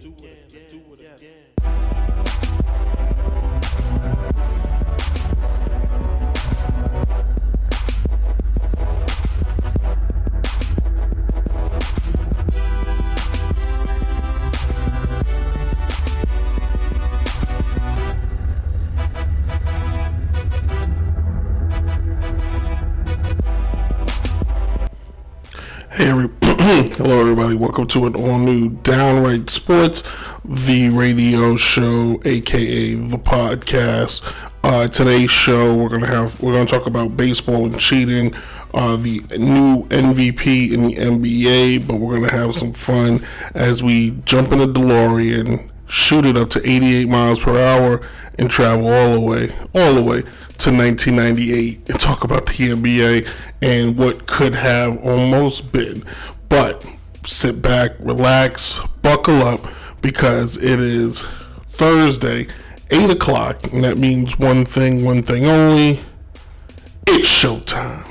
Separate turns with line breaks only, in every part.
do it again, do it again. welcome to an all new Downright Sports, the radio show, aka the podcast. Uh, today's show, we're gonna have we're gonna talk about baseball and cheating, uh, the new MVP in the NBA, but we're gonna have some fun as we jump in a DeLorean, shoot it up to 88 miles per hour, and travel all the way, all the way to 1998 and talk about the NBA and what could have almost been. But sit back, relax, buckle up because it is Thursday, 8 o'clock, and that means one thing, one thing only. It's showtime.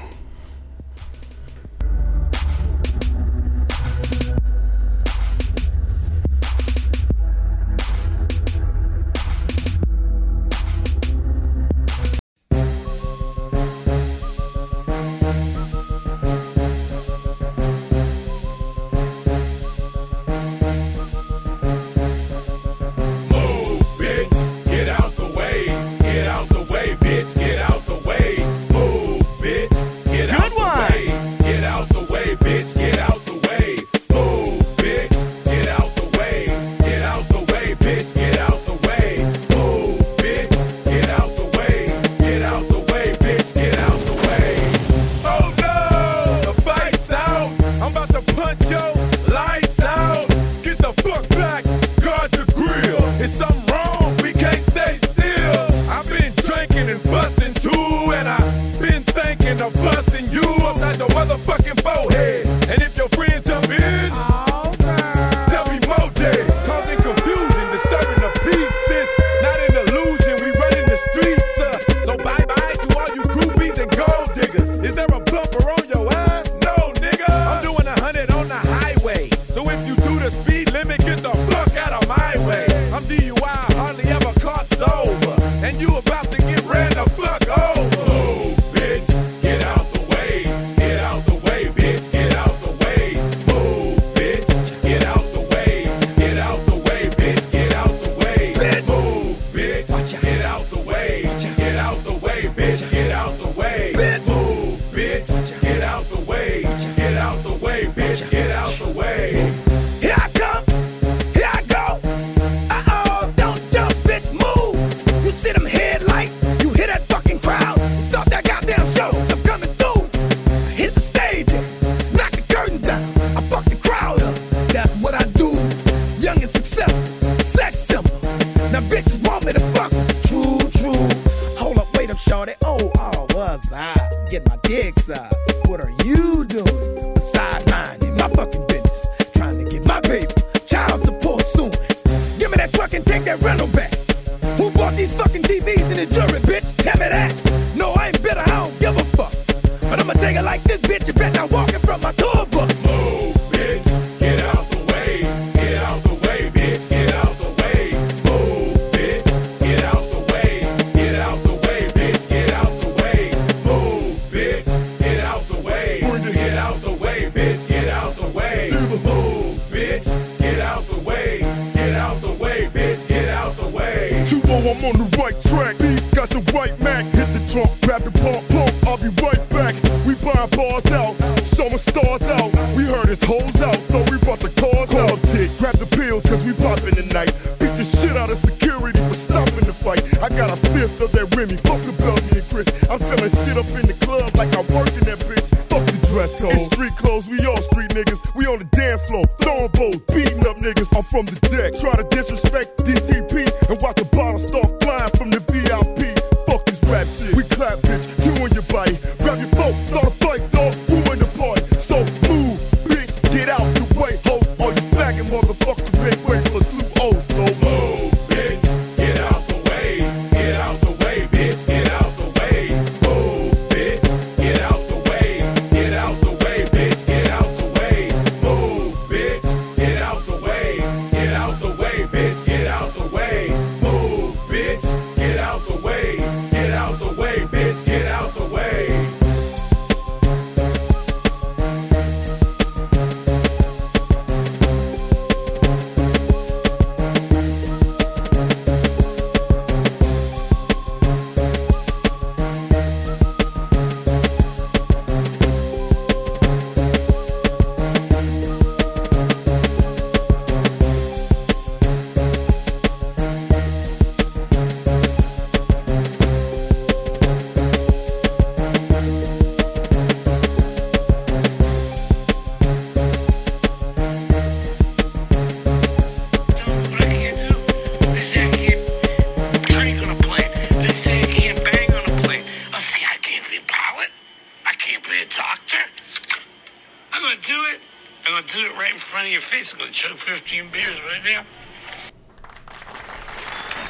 15 beers right now.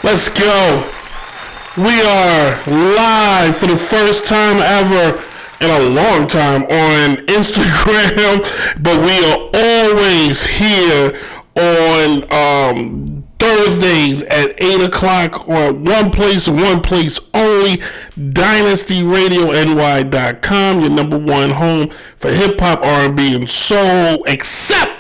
Let's go. We are live for the first time ever in a long time on Instagram, but we are always here on um, Thursdays at 8 o'clock on one place one place only, DynastyRadioNY.com, your number one home for hip hop, R&B, and soul, except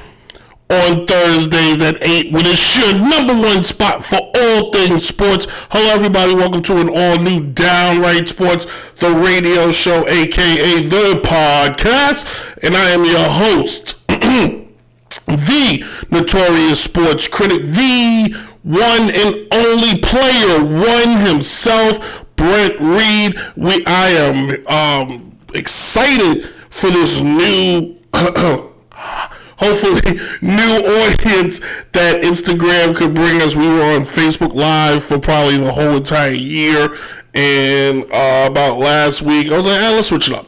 on Thursdays at 8 with it's your number one spot for all things sports. Hello, everybody. Welcome to an all new Downright Sports, the radio show, aka the podcast. And I am your host, the notorious sports critic, the one and only player, one himself, Brent Reed. We, I am um, excited for this new. hopefully new audience that Instagram could bring us. We were on Facebook Live for probably the whole entire year, and uh, about last week I was like, hey, let's switch it up.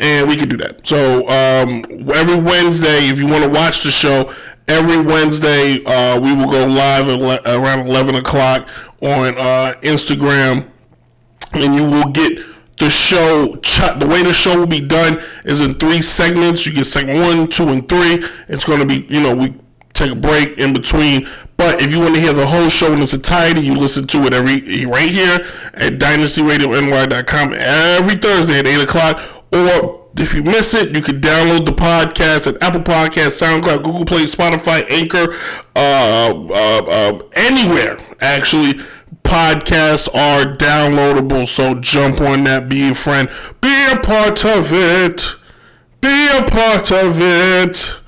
And we could do that. So um, every Wednesday, if you want to watch the show, every Wednesday uh, we will go live le- around 11 o'clock on uh, Instagram, and you will get the show the way the show will be done is in three segments. You get segment one two and three. It's going to be you know we take a break in between. But if you want to hear the whole show in its entirety you listen to it every right here at dynastyradiony.com every thursday at 8 o'clock. Or if you miss it, you can download the podcast at Apple Podcasts, SoundCloud, Google Play, Spotify, Anchor, uh, uh, uh, anywhere actually podcasts are downloadable, so jump on that, be a friend, be a part of it, be a part of it,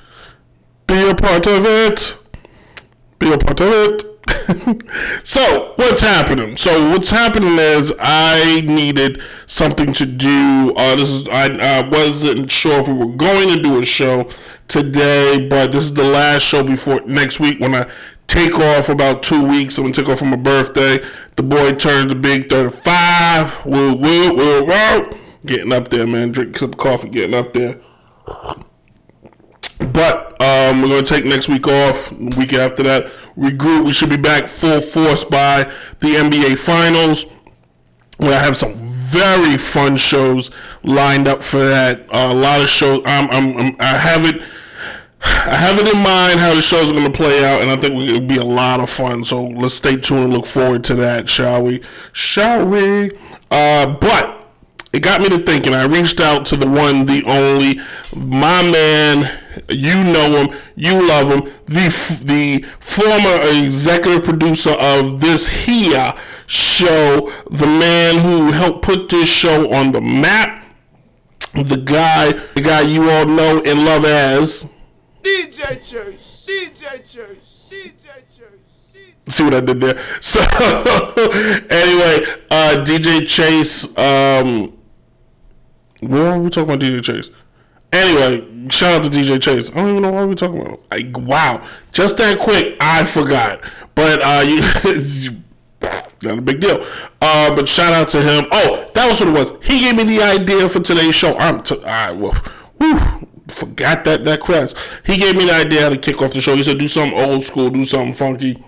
be a part of it, be a part of it. so what's happening? So what's happening is I needed something to do. Uh, this is I, I wasn't sure if we were going to do a show today, but this is the last show before next week when I take off about two weeks. I'm gonna take off for my birthday. The boy turns a big 35. Woo, woo, woo, woo. Getting up there, man. Drinking some coffee, getting up there. But um, we're gonna take next week off. Week after that, regroup. We should be back full force by the NBA Finals. Where I have some very fun shows lined up for that. Uh, a lot of shows. I'm, I'm, I'm I have it I have it in mind how the show's going to play out, and I think it'll be a lot of fun. So let's stay tuned and look forward to that, shall we? Shall we? Uh, but it got me to thinking. I reached out to the one, the only, my man. You know him, you love him. The the former executive producer of this here show, the man who helped put this show on the map. The guy, the guy you all know and love as
DJ Chase, DJ Chase, DJ Chase.
See what I did there? So anyway, uh, DJ Chase. Um, what are we talking about? DJ Chase. Anyway, shout out to DJ Chase. I don't even know what we're talking about. Like, wow, just that quick, I forgot. But uh, you, not a big deal. Uh, but shout out to him. Oh, that was what it was. He gave me the idea for today's show. I'm t- all right. Well, forgot that that class. He gave me the idea how to kick off the show. He said, "Do something old school, do something funky,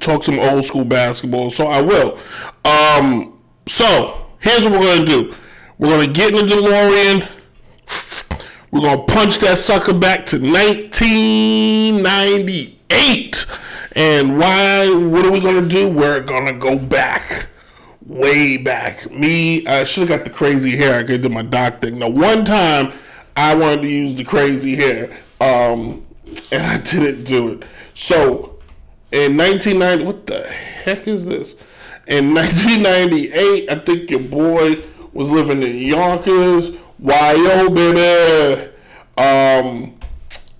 talk some old school basketball." So I will. Um, so here's what we're gonna do. We're gonna get in the DeLorean. We're gonna punch that sucker back to 1998. And why? What are we gonna do? We're gonna go back way back. Me, I should have got the crazy hair. I could do my doc thing. Now, one time I wanted to use the crazy hair, um, and I didn't do it. So, in 1990, what the heck is this? In 1998, I think your boy was living in Yonkers, YO, baby. Um,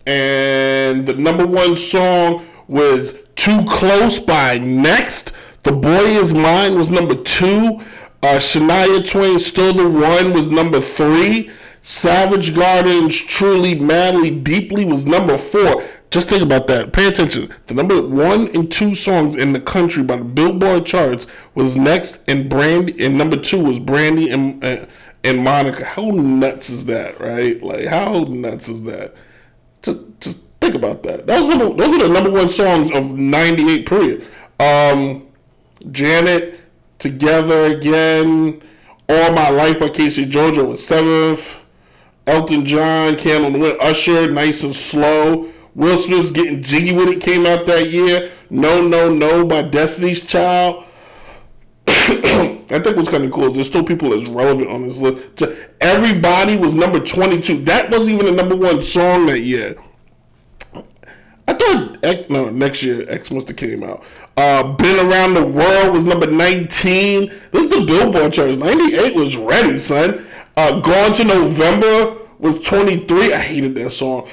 and the number one song was Too Close by Next. The Boy Is Mine was number two. Uh, Shania Twain, Still the One, was number three. Savage Gardens, Truly, Madly, Deeply was number four. Just think about that. Pay attention. The number one and two songs in the country by the Billboard charts was next, and Brandy, and number two was Brandy and uh, and Monica. How nuts is that, right? Like, how nuts is that? Just, just think about that. That was number, those were the number one songs of '98 period. Um, Janet, Together Again, All My Life by Casey Jojo was seventh. Elton John, in Usher, Nice and Slow. Will Smith's Getting Jiggy With It came out that year. No, No, No by Destiny's Child. I think what's kind of cool is there's still people that's relevant on this list. Everybody was number 22. That wasn't even the number one song that year. I thought X, no next year X must have came out. Uh, Been around the world was number nineteen. This is the Billboard. Ninety eight was ready, son. Uh, Gone to November was twenty three. I hated that song.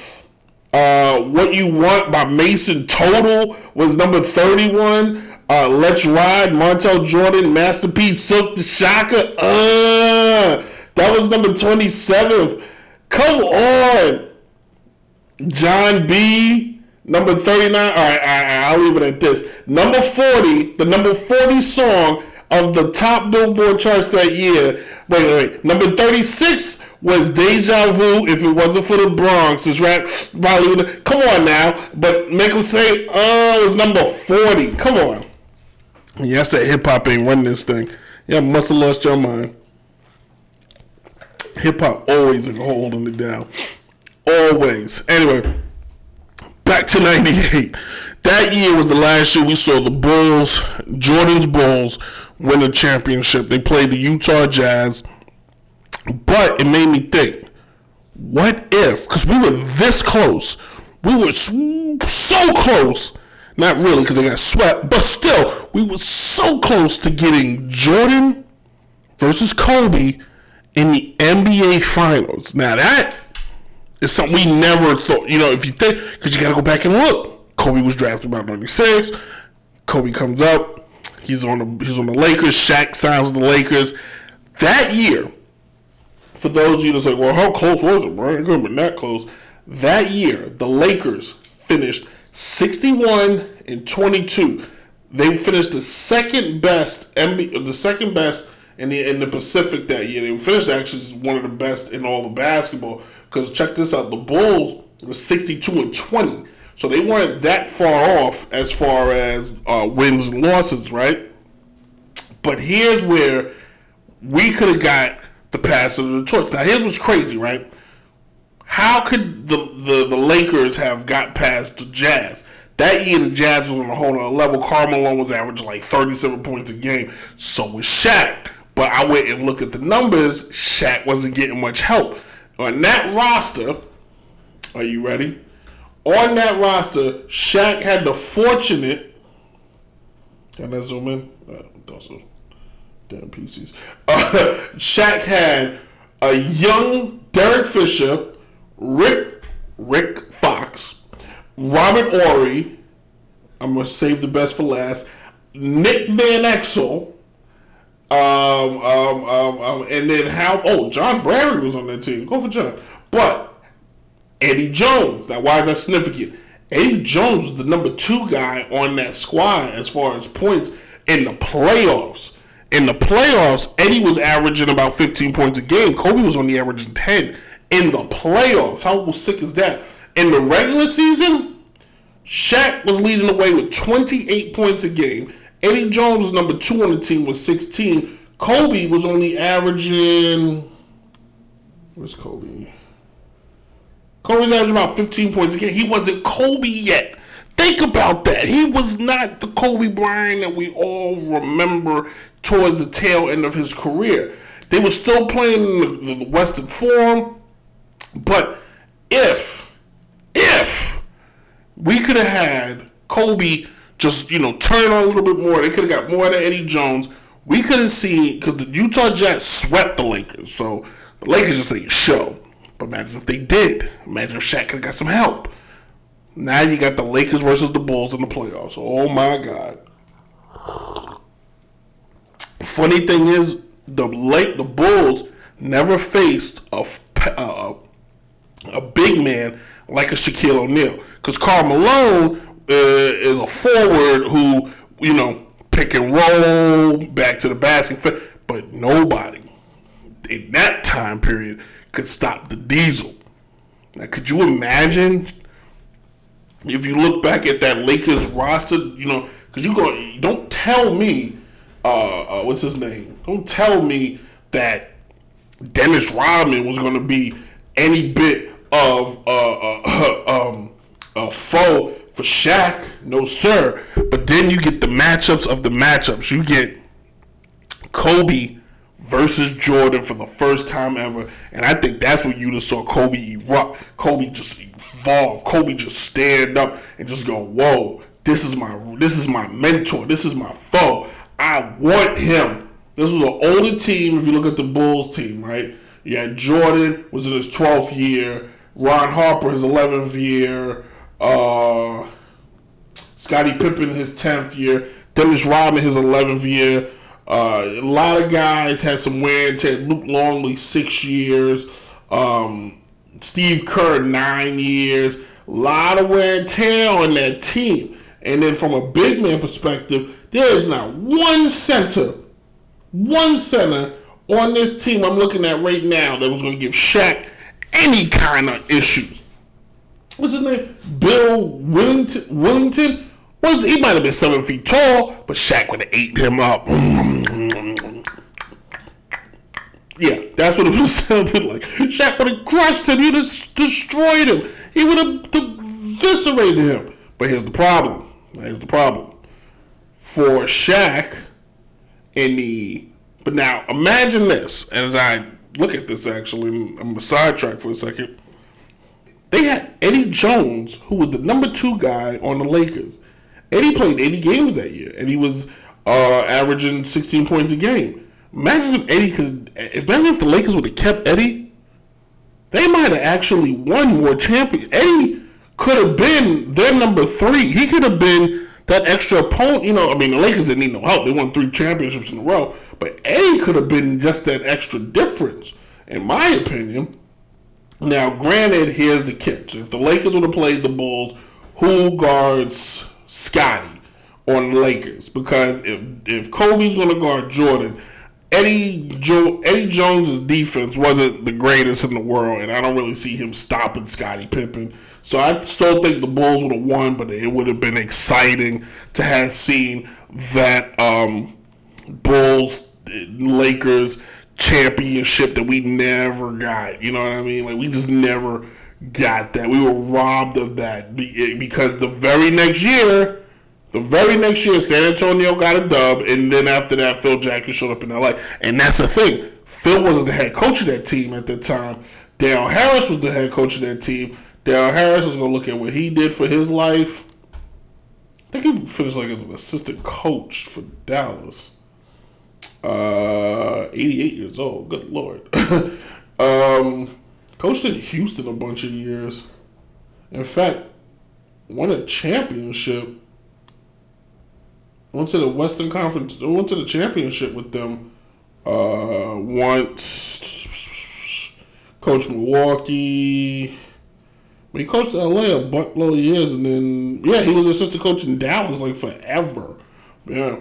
Uh, what You Want by Mason Total was number thirty one. Uh, Let's Ride, Montel Jordan, Masterpiece, Silk the Shocker. Uh, that was number twenty seventh. Come on. John B. Number 39. All right, I, I'll leave it at this. Number 40, the number 40 song of the top Billboard charts that year. Wait, wait, wait. Number 36 was Deja Vu, if it wasn't for the Bronx. It's rap, probably Come on now. But make them say, oh, it's number 40. Come on. Yes, that hip hop ain't running this thing. Yeah, must have lost your mind. Hip hop always is holding it down. Always. Anyway, back to 98. That year was the last year we saw the Bulls, Jordan's Bulls, win a championship. They played the Utah Jazz. But it made me think, what if, because we were this close, we were so close, not really because they got swept, but still, we were so close to getting Jordan versus Kobe in the NBA Finals. Now that is something we never thought. You know, if you think, because you got to go back and look. Kobe was drafted about '96. Kobe comes up. He's on the he's on the Lakers. Shaq signs with the Lakers. That year, for those of you that say, "Well, how close was it, bro? It couldn't been that close." That year, the Lakers finished 61 and 22. They finished the second best NBA, the second best in the in the Pacific that year. They finished actually one of the best in all the basketball. Because check this out, the Bulls were 62 and 20, so they weren't that far off as far as uh, wins and losses, right? But here's where we could have got the pass of the torch. Now here's what's crazy, right? How could the, the, the Lakers have got past the Jazz? That year, the Jazz was on a whole other level. Karl Malone was averaging like 37 points a game. So was Shaq. But I went and looked at the numbers. Shaq wasn't getting much help. On that roster, are you ready? On that roster, Shaq had the fortunate. Can I zoom in? Uh. Damn PCs. Uh, Shaq had a young Derek Fisher, Rick Rick Fox, Robert Horry. I'm gonna save the best for last. Nick Van Exel. Um, um, um, um, and then how? Oh, Jon Barry was on that team. Go for John. But Eddie Jones. Now, why is that significant? Eddie Jones was the number two guy on that squad as far as points in the playoffs. In the playoffs, Eddie was averaging about 15 points a game. Kobe was only averaging 10 in the playoffs. How sick is that? In the regular season, Shaq was leading the way with 28 points a game. Eddie Jones was number two on the team with 16. Kobe was only averaging. Where's Kobe? Kobe's averaging about 15 points a game. He wasn't Kobe yet. Think about that. He was not the Kobe Bryant that we all remember towards the tail end of his career. They were still playing in the, Western Forum, but if, if we could have had Kobe just, you know, turn on a little bit more, they could have got more out of Eddie Jones. We could have seen, because the Utah Jazz swept the Lakers, so the Lakers just ain't show. But imagine if they did. Imagine if Shaq could have got some help. Now you got the Lakers versus the Bulls in the playoffs. Oh my God. Funny thing is, the late the Bulls never faced a uh, a big man like a Shaquille O'Neal because Karl Malone uh, is a forward who you know pick and roll back to the basket, but nobody in that time period could stop the Diesel. Now, could you imagine if you look back at that Lakers roster, you know, because you go, don't tell me, uh, uh, what's his name? Don't tell me that Dennis Rodman was going to be any bit of uh, uh, um, a foe for Shaq. No, sir. But then you get the matchups of the matchups. You get Kobe versus Jordan for the first time ever, and I think that's when you just saw Kobe erupt. Kobe just evolve. Kobe just stand up and just go, "Whoa, this is my this is my mentor. This is my foe. I want him." This was an older team. If you look at the Bulls team, right? Yeah, Jordan was in his 12th year. Ron Harper his 11th year. Uh, Scottie Pippen his 10th year. Dennis Rodman his 11th year. Uh, a lot of guys had some wear and tear. Luke Longley six years. Um, Steve Kerr nine years. A lot of wear and tear on that team. And then from a big man perspective, there is not one center, one center on this team I'm looking at right now that was going to give Shaq any kind of issues. What's his name? Bill Wennington. Wennington. Was he might have been seven feet tall, but Shaq would have ate him up. Yeah, that's what it was sounded like. Shaq would have crushed him. He'd have destroyed him. He would have eviscerated him. But here's the problem. Here's the problem. For Shaq in the but now imagine this, as I look at this actually, I'm gonna sidetrack for a second. They had Eddie Jones, who was the number two guy on the Lakers. Eddie played 80 games that year, and he was uh, averaging 16 points a game. Imagine if Eddie could. Imagine if the Lakers would have kept Eddie. They might have actually won more champions. Eddie could have been their number three. He could have been that extra opponent. You know, I mean, the Lakers didn't need no help. They won three championships in a row. But Eddie could have been just that extra difference, in my opinion. Now, granted, here's the catch: if the Lakers would have played the Bulls, who guards Scottie on the Lakers? Because if if Kobe's going to guard Jordan, Eddie jo- Eddie Jones's defense wasn't the greatest in the world, and I don't really see him stopping Scottie Pippen. So I still think the Bulls would have won, but it would have been exciting to have seen that um, Bulls Lakers championship that we never got. You know what I mean? Like we just never got that. We were robbed of that because the very next year, the very next year, San Antonio got a dub, and then after that, Phil Jackson showed up in LA. And that's the thing. Phil wasn't the head coach of that team at the time. Del Harris was the head coach of that team. Del Harris is gonna look at what he did for his life. I think he finished like as an assistant coach for Dallas. Uh, 88 years old. Good lord. um, coached in Houston a bunch of years. In fact, won a championship. Went to the Western Conference. Went to the championship with them. Uh, once Coach Milwaukee. He coached LA a buttload of years, and then yeah, he was assistant coach in Dallas like forever. Yeah.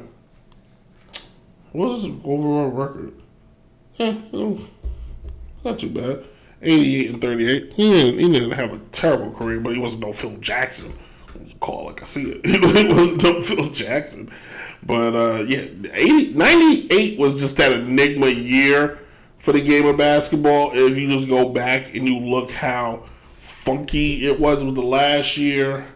What was his overall record? Yeah, not too bad. 88 and 38. He didn't, he didn't have a terrible career, but he wasn't no Phil Jackson. It call like I see it. he wasn't no Phil Jackson. But uh, yeah, 80, 98 was just that enigma year for the game of basketball. If you just go back and you look how funky it was, it was the last year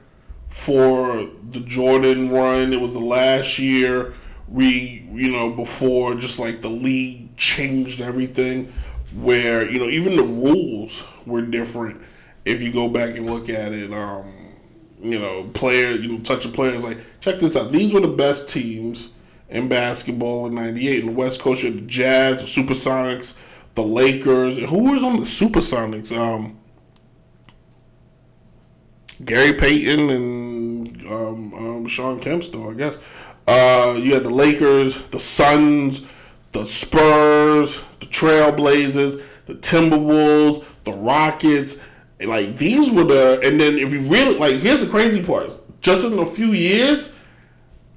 for the Jordan run. It was the last year we, you know, before just like the league changed everything where you know even the rules were different if you go back and look at it um you know player you know touch touching players like check this out. These were the best teams in basketball in 98 in the west coast you had the jazz the supersonics the lakers. Who was on the supersonics? Um gary payton and um, um shawn kemp still i guess. Uh you had the lakers the suns the spurs the Trailblazers, the Timberwolves, the Rockets. Like these were the, and then if you really like, here's the crazy part: just in a few years,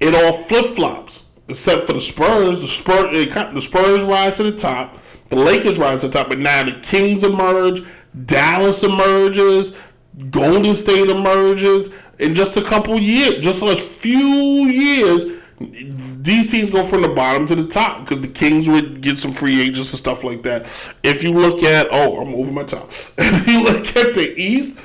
it all flip flops. Except for the Spurs, the Spurs, the Spurs rise to the top, the Lakers rise to the top, but now the Kings emerge, Dallas emerges, Golden State emerges, in just a couple years, just a few years, these teams go from the bottom to the top because the Kings would get some free agents and stuff like that. If you look at, oh, I'm over my top. If you look at the East,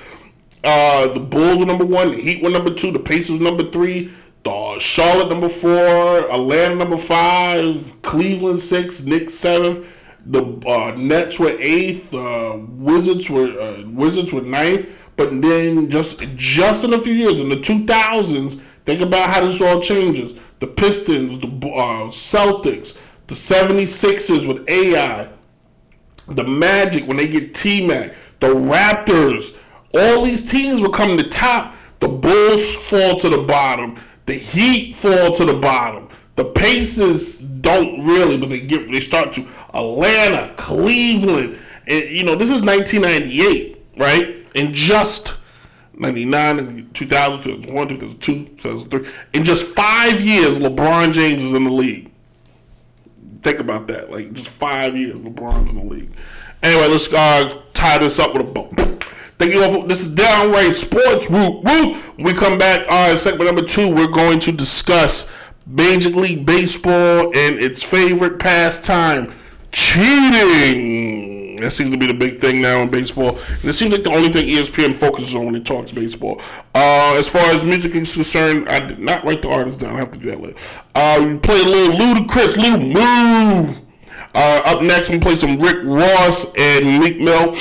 uh, the Bulls were number one, the Heat were number two, the Pacers number three, the Charlotte number four, Atlanta number five, Cleveland six, Knicks seventh. The uh, Nets were eighth. Uh, Wizards were uh, Wizards were ninth. But then just just in a few years, in the two thousands, think about how this all changes. The Pistons, the uh, Celtics, the 76ers with AI, the Magic when they get T Mac, the Raptors, all these teams will come to the top. The Bulls fall to the bottom. The Heat fall to the bottom. The Pacers don't really, but they get they start to Atlanta, Cleveland, and you know this is 1998, right? And just 99, 2000, 2001, 2002, 2003. In just five years, LeBron James is in the league. Think about that. Like, just five years, LeBron's in the league. Anyway, let's uh, tie this up with a bow. Thank you all for this is downright sports. Woo woo. When we come back, uh, segment number two, we're going to discuss Major League Baseball and its favorite pastime, cheating. That seems to be the big thing now in baseball, and it seems like the only thing ESPN focuses on when it talks baseball. Uh, as far as music is concerned, I did not write the artist down. I have to do that later. Uh, we play a little Ludacris, little move. Uh, up next, we play some Rick Ross and Meek Mill.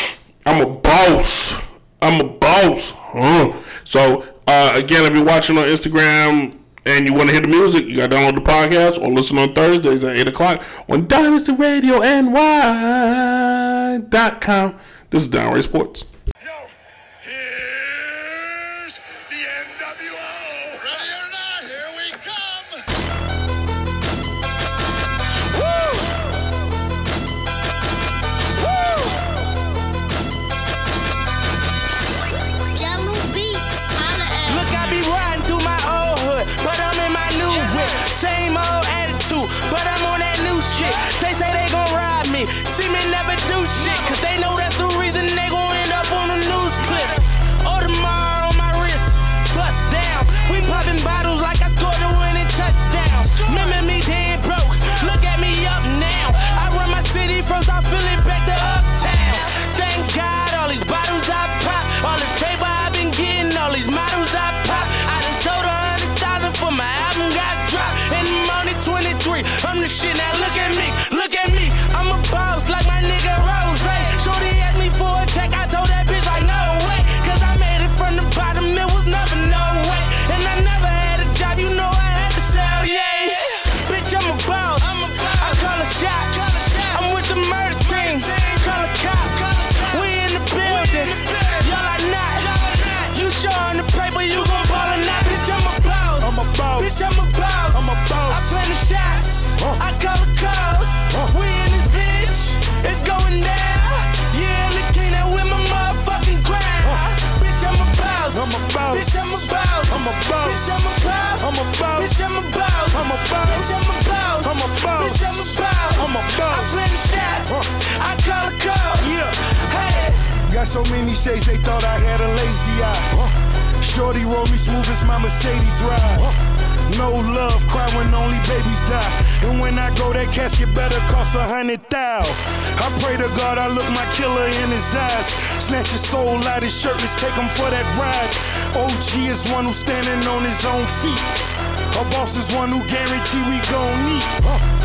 I'm a boss. I'm a boss. Huh? So, uh, again, if you're watching on Instagram and you want to hear the music, you got to download the podcast or listen on Thursdays at 8 o'clock on Dynasty Radio NY.com. This is Downright Sports.
Yo, here's the NWO.
They say
so many shades, they thought I had a lazy eye. Shorty roll me smooth as my Mercedes ride. No love, cry when only babies die. And when I go, that casket better cost a hundred thou. I pray to God I look my killer in his eyes. Snatch his soul out his shirt, let's take him for that ride. OG is one who's standing on his own feet. A boss is one who guarantee we gon' meet.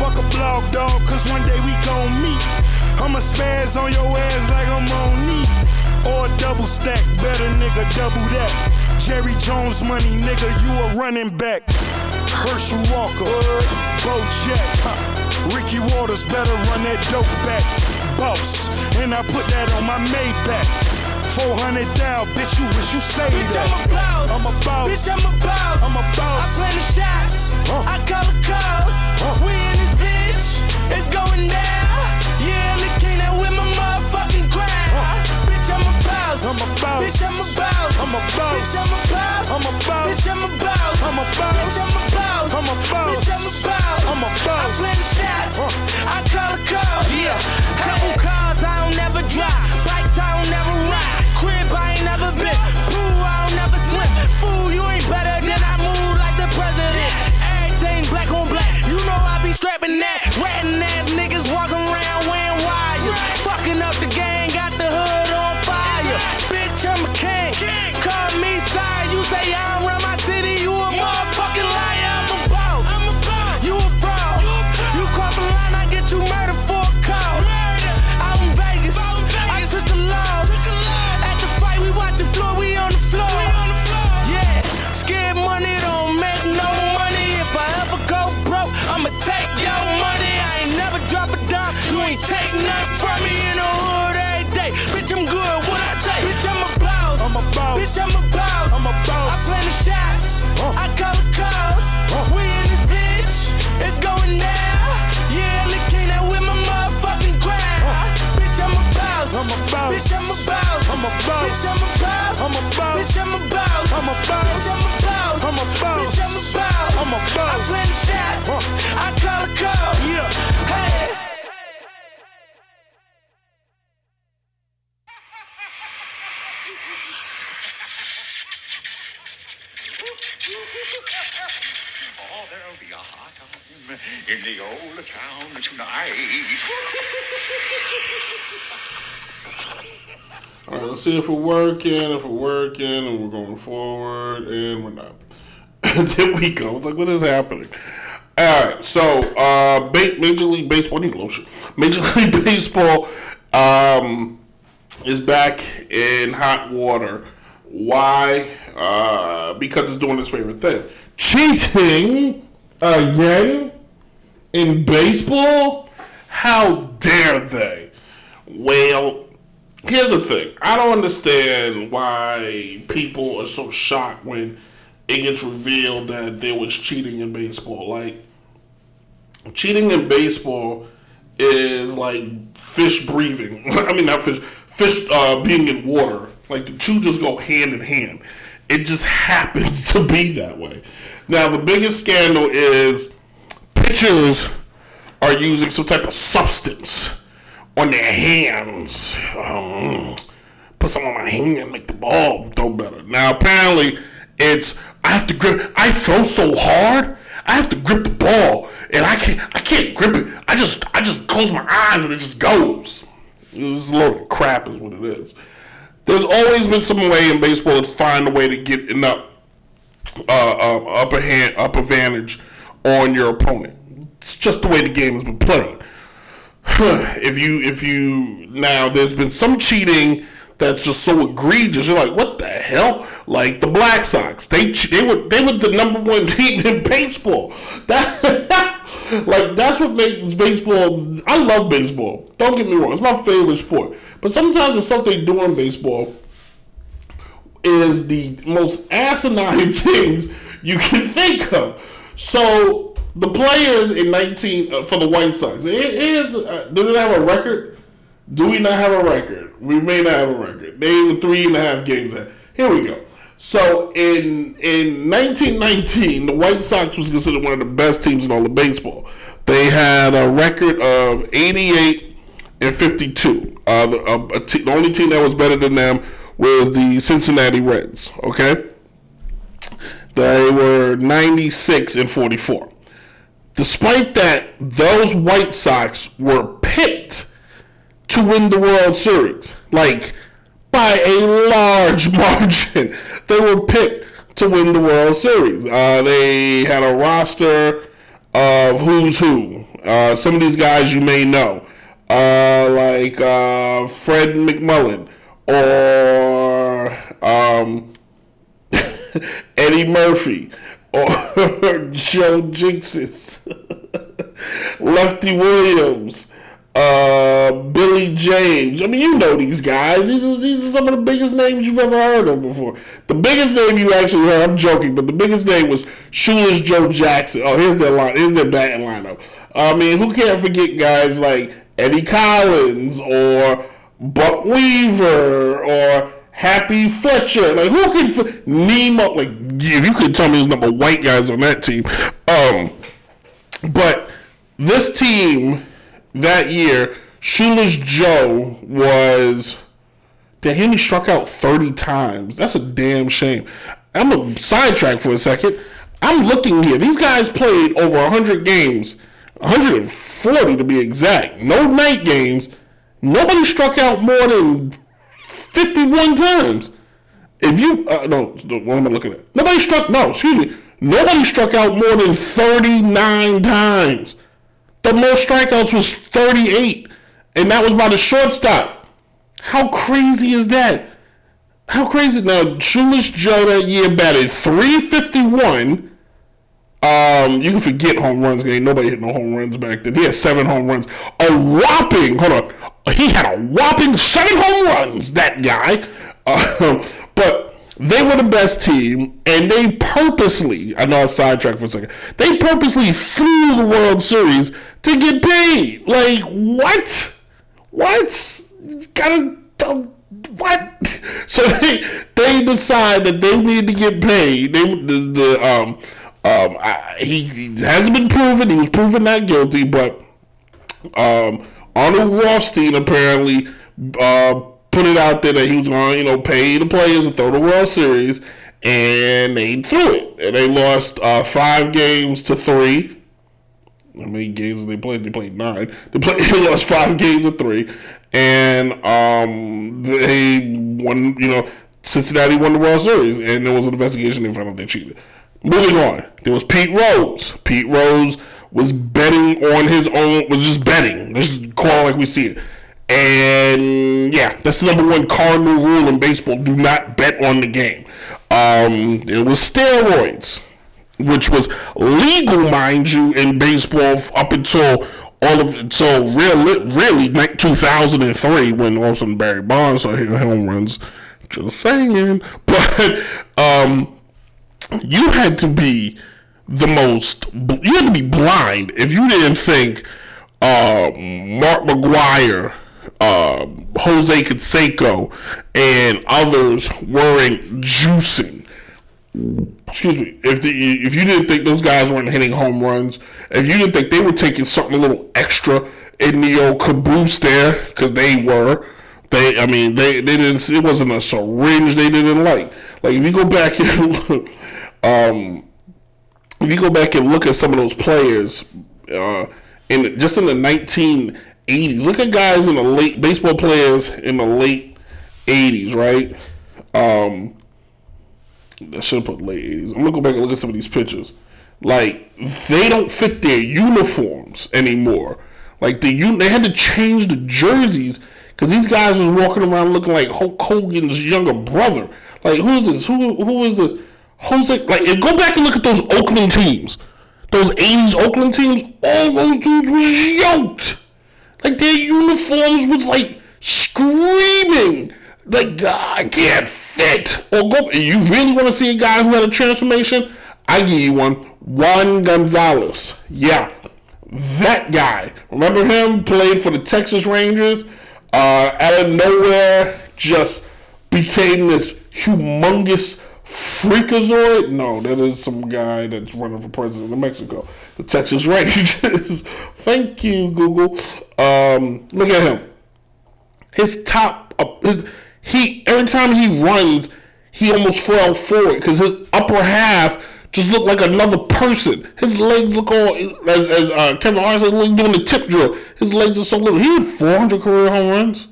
Fuck a blog dog, cause one day we gon' meet. I'ma spaz on your ass like I'm on knee. Or double stack, better nigga, double that. Jerry Jones money, nigga, you a running back. Herschel Walker, Bo Jack, huh. Ricky Watters better run that dope back. Boss, and I put that on my Maybach. 400 down, bitch, you wish you say
Bitch,
that.
I'm a boss.
I'm a boss.
Bitch, I'm a boss.
I'm a boss.
I plan the shots.
Huh.
I call the calls.
Huh.
We in this bitch. It's going down. Yeah, I'm the king boss.
I'm a boss.
Bitch, I'm a boss.
I'm a boss.
Bitch, I'm a boss.
I'm a boss.
Bitch, I'm a boss.
I'm a boss.
Bitch, I'm a boss.
I'm a boss.
Bitch, I'm a boss.
I'm a boss.
I plan the shots.
Uh.
I call the calls. Yeah. Couple cars I don't never drive. Bikes I don't never ride. Crib I ain't never been. Pool I don't never swim. Fool, you
ain't better than I move like the president. Everything black
on black. You know I be strapping that. Ratting ass nigga. See if we're working. If we're working, and we're going forward, and we're not. there we go. It's like, what is happening? All right, so uh, Major League Baseball, I need lotion. Major League Baseball um, is back in hot water. Why? Uh, because it's doing its favorite thing cheating again in baseball? How dare they? Well, here's the thing. I don't understand why people are so shocked when it gets revealed that there was cheating in baseball. Like, cheating in baseball is like fish breathing. I mean, not fish, fish uh, being in water. Like, the two just go hand in hand. It just happens to be that way. Now, the biggest scandal is pitchers are using some type of substance on their hands. Um, put some on my hand and make the ball throw better. Now, apparently, it's I have to grip. I throw so hard, I have to grip the ball, and I can't. I can't grip it. I just, I just close my eyes and it just goes. This load of crap, is what it is. There's always been some way in baseball to find a way to get enough uh, uh, upper hand, up advantage on your opponent. It's just the way the game has been played. if you if you now there's been some cheating that's just so egregious. You're like, what the hell? Like the Black Sox, they they were they were the number one team in baseball. That like that's what makes baseball. I love baseball. Don't get me wrong, it's my favorite sport. But sometimes the stuff they do in baseball is the most asinine things you can think of. So the players in 19 uh, for the White Sox, it is uh, do they have a record? Do we not have a record? We may not have a record. They were three and a half games. Here we go. So in in 1919, the White Sox was considered one of the best teams in all of baseball. They had a record of 88 and 52. Uh, the, uh, the only team that was better than them was the Cincinnati Reds. Okay, they were 96 and 44. Despite that, those White Sox were picked to win the World Series. Like, by a large margin. They were picked to win the World Series. Uh, they had a roster of who's who. Uh, some of these guys you may know, uh, like uh, Fred McMullen or um, Eddie Murphy or Joe Jinxes, Lefty Williams, uh, Billy James. I mean, you know these guys. These are, these are some of the biggest names you've ever heard of before. The biggest name you actually heard, I'm joking, but the biggest name was Shoeless Joe Jackson. Oh, here's their line. Here's their batting lineup. I mean, who can't forget guys like Eddie Collins or Buck Weaver or Happy Fletcher? Like, who can f- name? Like, if you could tell me there's number white guys on that team. Um, but this team that year, Shoeless Joe was. Damn, he struck out 30 times. That's a damn shame. I'm a sidetrack for a second. I'm looking here. These guys played over 100 games, 140 to be exact. No night games. Nobody struck out more than 51 times. If you uh, no, what am I looking at? Nobody struck. No, excuse me. Nobody struck out more than 39 times. The most strikeouts was 38, and that was by the shortstop. How crazy is that? How crazy? Now, Shoeless Joe that year batted 351. Um, you can forget home runs. Ain't nobody hit no home runs back then. He had seven home runs. A whopping, hold on. He had a whopping seven home runs, that guy. Um, but they were the best team, and they purposely, I know I sidetracked for a second, they purposely threw the World Series to get paid. Like, what? What? Gotta, what? So they they decide that they need to get paid. They the, the um um I, he, he hasn't been proven. He was proven not guilty, but um Arnold Rothstein apparently uh put it out there that he was going to you know pay the players to throw the World Series, and they threw it, and they lost uh, five games to three. How many games did they play? They played nine. They played. They lost five games to three, and um, they won. You know, Cincinnati won the World Series, and there was an investigation. They found out they cheated. Moving on, there was Pete Rose. Pete Rose was betting on his own. Was just betting. Just call it like we see it. And yeah, that's the number one cardinal rule in baseball: do not bet on the game. Um, it was steroids which was legal, mind you, in baseball up until all of until really, really like 2003 when sudden Barry Bonds started hitting home runs. Just saying, but um, you had to be the most. You had to be blind if you didn't think uh, Mark McGwire. Uh, Jose Canseco and others weren't juicing excuse me, if the if you didn't think those guys weren't hitting home runs, if you didn't think they were taking something a little extra in the old caboose there, because they were, they I mean they they didn't it wasn't a syringe they didn't like. Like if you go back and look, um, if you go back and look at some of those players, uh, in just in the nineteen eighties, look at guys in the late baseball players in the late eighties, right? Um, I should put late eighties. I'm gonna go back and look at some of these pictures. Like they don't fit their uniforms anymore. Like the they had to change the jerseys because these guys was walking around looking like Hulk Hogan's younger brother. Like who is this? Who who is this? Jose. Like go back and look at those Oakland teams. Those '80s Oakland teams. All those dudes were yoked. Like their uniforms was like screaming. Like God, I can't fit. Or go. You really want to see a guy who had a transformation? I give you one. Juan Gonzalez. Yeah, that guy. Remember him? Played for the Texas Rangers. Uh, out of nowhere, just became this humongous freakazoid. No, that is some guy that's running for president of Mexico. The Texas Rangers. Thank you, Google. Um, look at him his top uh, his he every time he runs he almost fell forward because his upper half just looked like another person his legs look all as, as uh, Kevin Hart said doing the tip drill his legs are so little he had 400 career home runs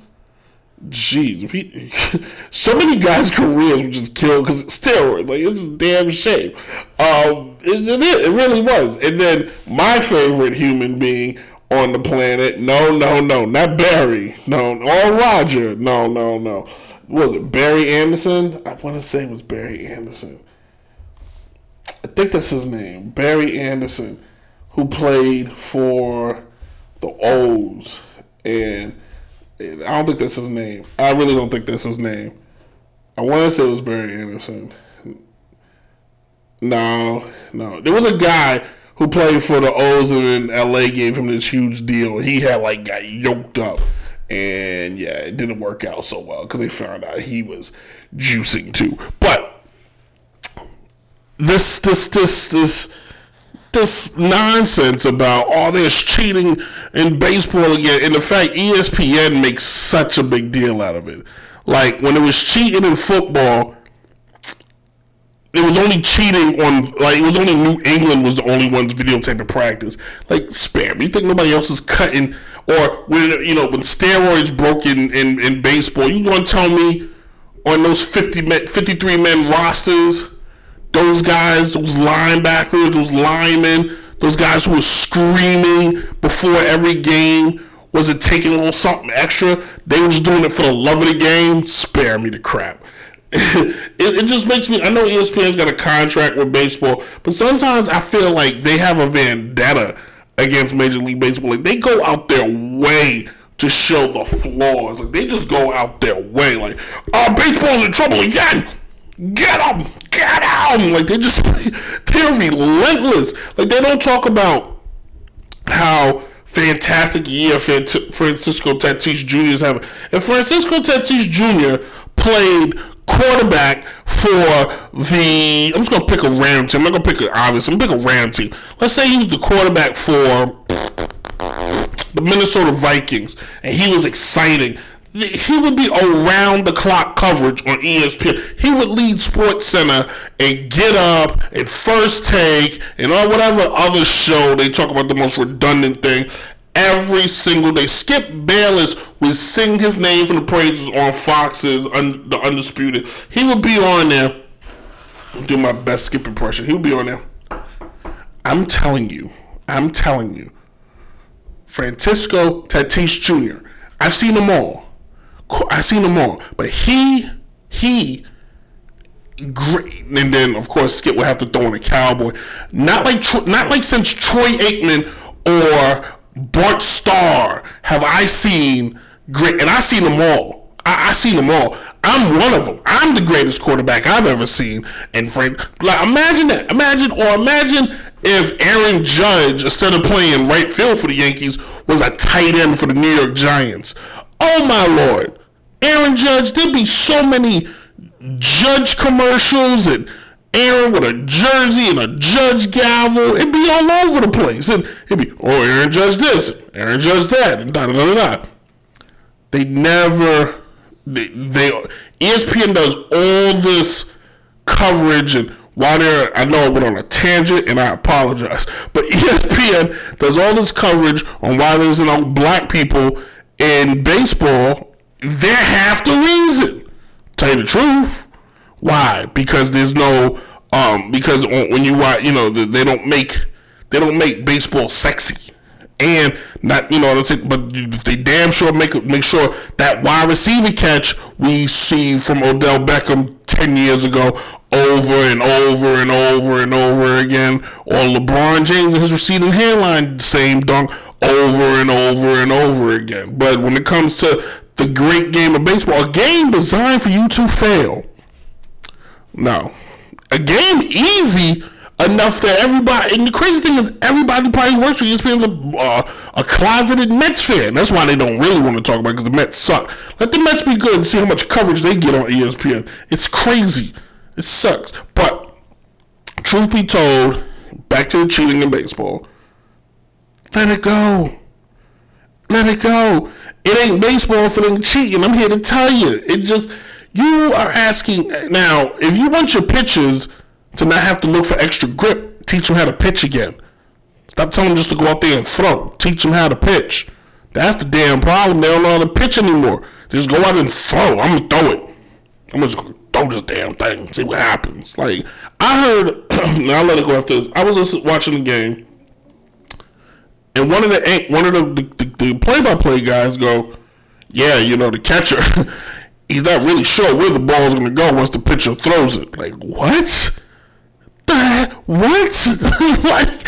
Jeez, so many guys' careers were just killed because it's steroids. Like it's a damn shame. Um, it, it, it really was. And then my favorite human being on the planet, no, no, no, not Barry, no, or Roger, no, no, no. Was it Barry Anderson? I want to say it was Barry Anderson. I think that's his name, Barry Anderson, who played for the O's, and I don't think that's his name. I really don't think that's his name. I want to say it was Barry Anderson. No, no. There was a guy who played for the O's and then LA gave him this huge deal. He had like got yoked up. And yeah, it didn't work out so well because they found out he was juicing too. But this, this, this, this, this nonsense about oh this cheating in baseball again. And the fact ESPN makes such a big deal out of it. Like when it was cheating in football, it was only cheating on like it was only New England was the only ones videotaping practice. Like spare me. You think nobody else is cutting or when you know when steroids broke in in, in baseball, you gonna tell me on those 50 men, 53 men rosters those guys, those linebackers, those linemen, those guys who were screaming before every game, was it taking little something extra? They were just doing it for the love of the game. Spare me the crap. it, it just makes me. I know ESPN's got a contract with baseball, but sometimes I feel like they have a vendetta against Major League Baseball. Like they go out their way to show the flaws. Like they just go out their way. Like, oh, baseball's in trouble again. Get them, get them. Like they just they're relentless. Like they don't talk about how fantastic year Francisco Tatis Jr. is having. And Francisco Tatis Jr. played quarterback for the. I'm just gonna pick a random team. I'm not gonna pick an obvious. I'm gonna pick a random team. Let's say he was the quarterback for the Minnesota Vikings, and he was exciting. He would be around the clock coverage on ESPN. He would lead Sports Center and get up and first take and on whatever other show they talk about the most redundant thing every single day. Skip Bayless would sing his name from the praises on Fox's un, the Undisputed. He would be on there. I'll do my best Skip impression. He would be on there. I'm telling you. I'm telling you. Francisco Tatis Jr. I've seen them all. I've seen them all. But he, he, great. And then of course Skip will have to throw in a cowboy. Not like, not like since Troy Aikman or Bart Starr have I seen great. And I've seen them all. I, I seen them all. I'm one of them. I'm the greatest quarterback I've ever seen. And Frank, like, imagine that. Imagine, or imagine if Aaron Judge, instead of playing right field for the Yankees, was a tight end for the New York Giants. Oh my lord, Aaron Judge! There'd be so many Judge commercials and Aaron with a jersey and a Judge gavel. It'd be all over the place, and it'd be oh Aaron Judge this, Aaron Judge that, and da da da da. They never. They, they ESPN does all this coverage and while they're I know I went on a tangent and I apologize, but ESPN does all this coverage on why there's no black people in baseball. They're half the reason. Tell you the truth. Why? Because there's no um because when you watch, you know, they don't make they don't make baseball sexy and not you know what I'm saying, but they damn sure make make sure that wide receiver catch we see from Odell Beckham ten years ago over and over and over and over again, or LeBron James and his receding hairline same dunk over and over and over again. But when it comes to the great game of baseball, a game designed for you to fail. No. A game easy enough that everybody. And the crazy thing is, everybody probably works for ESPN's a, uh, a closeted Mets fan. That's why they don't really want to talk about because the Mets suck. Let the Mets be good and see how much coverage they get on ESPN. It's crazy. It sucks. But truth be told, back to the cheating in baseball. Let it go. Let it go. It ain't baseball for them cheating. I'm here to tell you. It just you are asking now if you want your pitchers to not have to look for extra grip, teach them how to pitch again. Stop telling them just to go out there and throw. Teach them how to pitch. That's the damn problem. They don't know how to pitch anymore. Just go out and throw. I'm gonna throw it. I'm just gonna throw this damn thing. See what happens. Like I heard. now I'll let it go after this. I was just watching the game and one of the one of the the, the play-by-play guys go, yeah, you know the catcher, he's not really sure where the ball's gonna go once the pitcher throws it. Like what? The what? like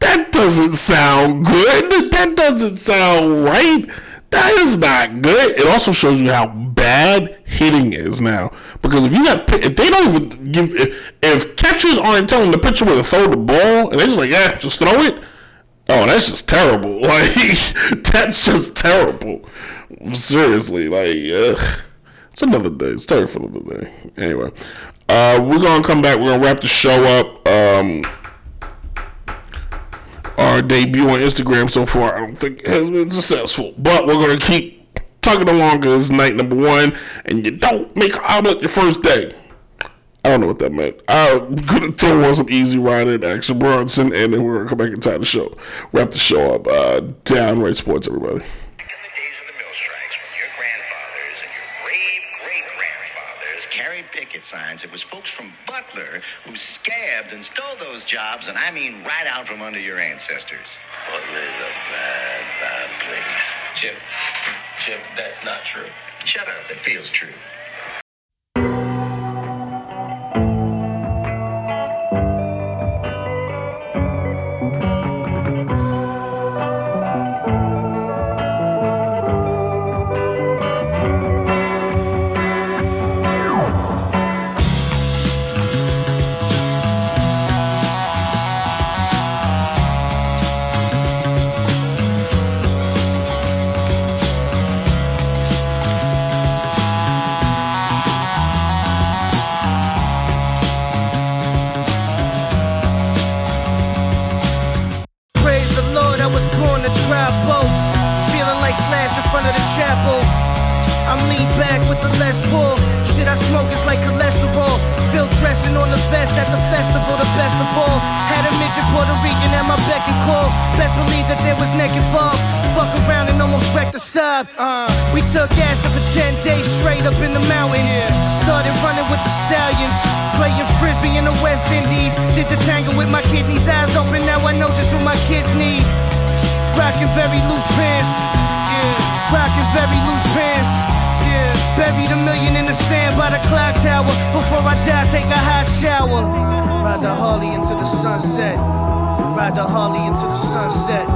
that doesn't sound good. That doesn't sound right. That is not good. It also shows you how bad hitting is now. Because if you got if they don't even give if, if catchers aren't telling the pitcher where to throw the ball and they're just like yeah just throw it. Oh, that's just terrible. Like that's just terrible. Seriously, like ugh. it's another day. It's time for another day. Anyway, uh, we're gonna come back. We're gonna wrap the show up. Um, our debut on Instagram so far, I don't think has been successful, but we're gonna keep tugging along because night number one, and you don't make an omelet your first day. I don't know what that meant. I'm gonna throw on some easy riding Action Bronson, and then we're gonna come back and tie the show, wrap the show up. Uh, downright sports, everybody.
In the days of the mill strikes, when your grandfathers and your brave great grandfathers carried picket signs, it was folks from Butler who scabbed and stole those jobs, and I mean right out from under your ancestors.
Butler's a bad, bad place.
Chip, Chip, that's not true.
Shut up, it feels true.
In front of the chapel. I'm lean back with the less pull. Shit I smoke is like cholesterol. Spilled dressing on the vest at the festival, the best of all. Had a midget Puerto Rican at my beck and call. Best believe that there was neck involved. Fuck around and almost wrecked the sub. Uh, we took acid for 10 days straight up in the mountains. Started running with the stallions. Playing frisbee in the West Indies. Did the tango with my kidneys eyes open. Now I know just what my kids need. Rockin' very loose pants. Yeah. Rockin' very loose pants. Yeah. Buried a million in the sand by the clock tower. Before I die, take a hot shower. Ride the Harley into the sunset. Ride the Harley into the sunset.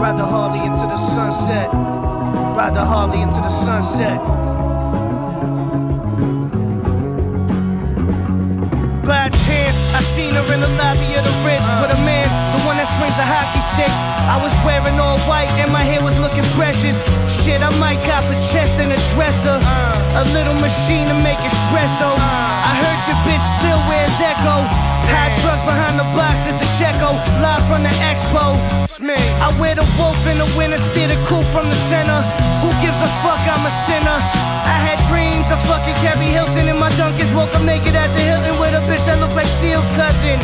Ride the Harley into the sunset. Ride the Harley into the sunset. By I seen her in the lobby of the Ritz with a man, the one that swings the hockey stick. I was wearing all white and my hair was looking precious. Shit, I might cop a chest and a dresser. A little machine to make espresso. I heard your bitch still wears Ecko. High trucks behind the box at the Checo, live from the expo. I wear the wolf in the winter, steer the coupe from the center. Who gives a fuck? I'm a sinner. I had dreams of fucking Keri Hilson in my Dunkins. Woke up naked at the Hilton with a bitch that looked like Seal's cousin.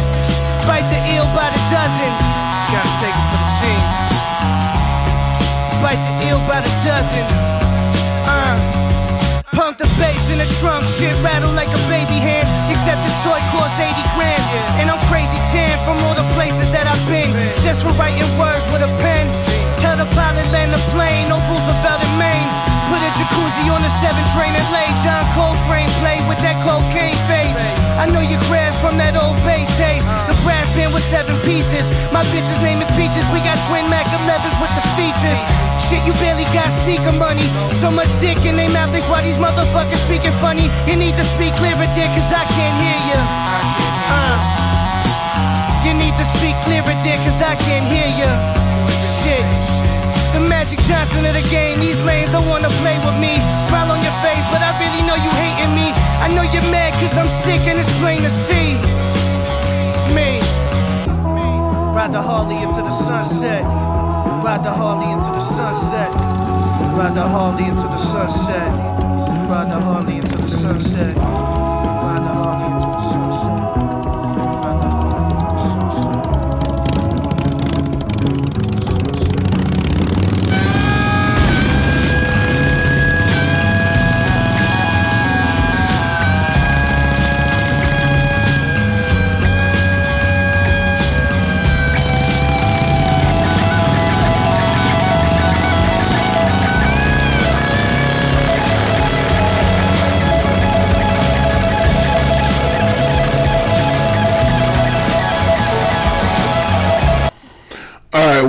Bite the eel by the dozen. Gotta take it for the team. Bite the eel by the dozen. Uh. Pump the bass in the trunk, shit rattle like a baby hand. Except this toy costs 80 grand. And I'm crazy tan from all the places that I've been. Just for writing words with a pen. Tell the pilot land the plane, no Roosevelt in Maine. Put a jacuzzi on the 7 train and lay John Coltrane play with that cocaine face. I know you crashed from that old Bay taste. The brass band with seven pieces. My bitch's name is Peaches. We got twin Mac 11s with the features. Shit, you barely got sneaker money. So much dick in their mouth, that's why these motherfuckers speaking funny. You need to speak clearer, dear, cause I can't hear you. Uh. You need to speak clearer, dear, cause I can't hear you. Shit. The Magic Johnson of the game, these lanes don't wanna play with me. Smile on your face, but I really know you hating me. I know you're mad cause I'm sick and it's plain to see. It's me. Ride the Harley into the sunset. Ride the Harley into the sunset. Ride the Harley into the sunset. Ride the Harley into the sunset.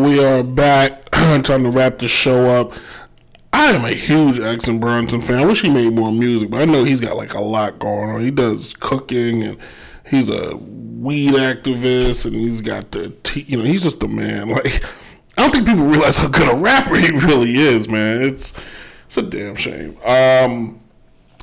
We are back. Time to wrap the show up. I am a huge Action Bronson fan. I wish he made more music, but I know he's got like a lot going on. He does cooking and he's a weed activist and he's got the, t- you know, he's just a man. Like, I don't think people realize how good a rapper he really is, man. It's it's a damn shame. Um,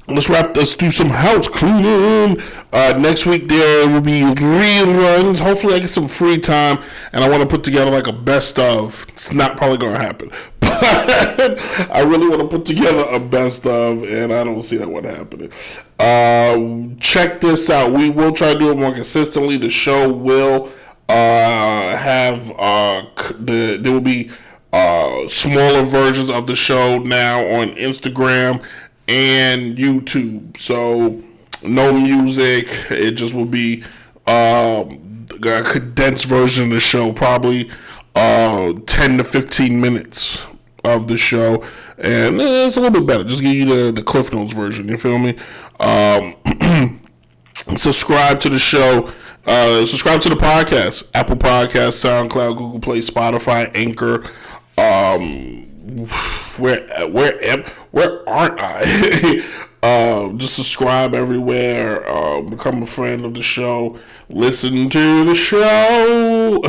let's wrap. Let's do some house cleaning. Uh, next week there will be reruns. Hopefully, I get some free time, and I want to put together like a best of. It's not probably to happen, but I really want to put together a best of, and I don't see that one happening. Uh, check this out. We will try to do it more consistently. The show will uh, have uh, the there will be uh, smaller versions of the show now on Instagram and YouTube. So no music. It just will be um, a condensed version of the show, probably uh, ten to fifteen minutes of the show, and it's a little bit better. Just give you the the Cliff Notes version. You feel me? Um, subscribe to the show. Uh, subscribe to the podcast. Apple Podcasts, SoundCloud, Google Play, Spotify, Anchor. Um, where where where aren't I? um, just subscribe everywhere. Uh, become a friend of the show. Listen to the show.